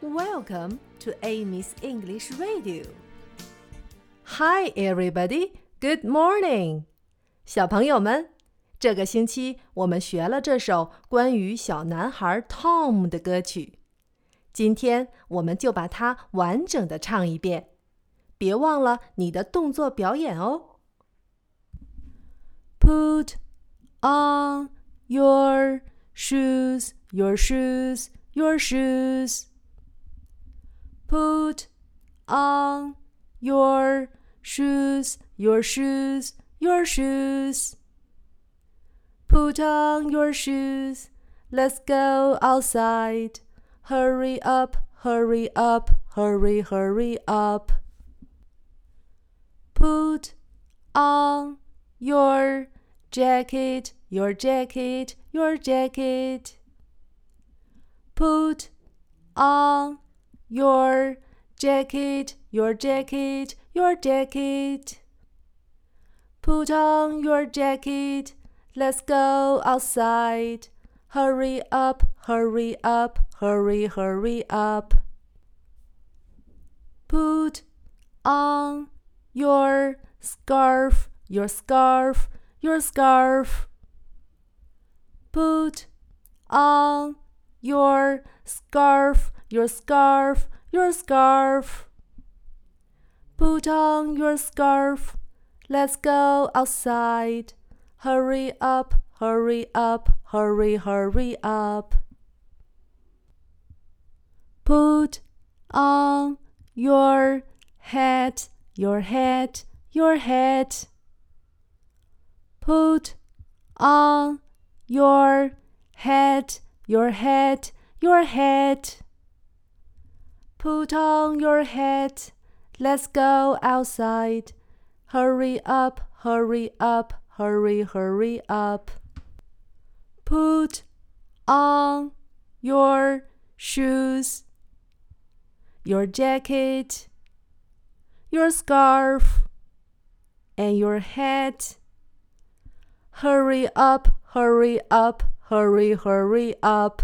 Welcome to Amy's English Radio. Hi, everybody. Good morning. 小朋友们，这个星期我们学了这首关于小男孩 Tom 的歌曲。今天我们就把它完整的唱一遍。别忘了你的动作表演哦。Put on your shoes, your shoes, your shoes. Put on your shoes, your shoes, your shoes. Put on your shoes. Let's go outside. Hurry up, hurry up, hurry, hurry up. Put on your jacket, your jacket, your jacket. Put on your jacket, your jacket, your jacket. Put on your jacket. Let's go outside. Hurry up, hurry up, hurry, hurry up. Put on your scarf, your scarf, your scarf. Put on your scarf, your scarf, your scarf. Put on your scarf. Let's go outside. Hurry up, hurry up, hurry, hurry up. Put on your hat, your hat, your hat. Put on your hat, your hat, your hat. Put on your hat. Let's go outside. Hurry up, hurry up, hurry, hurry up. Put on your shoes, your jacket, your scarf, and your hat. Hurry up, hurry up, hurry, hurry up.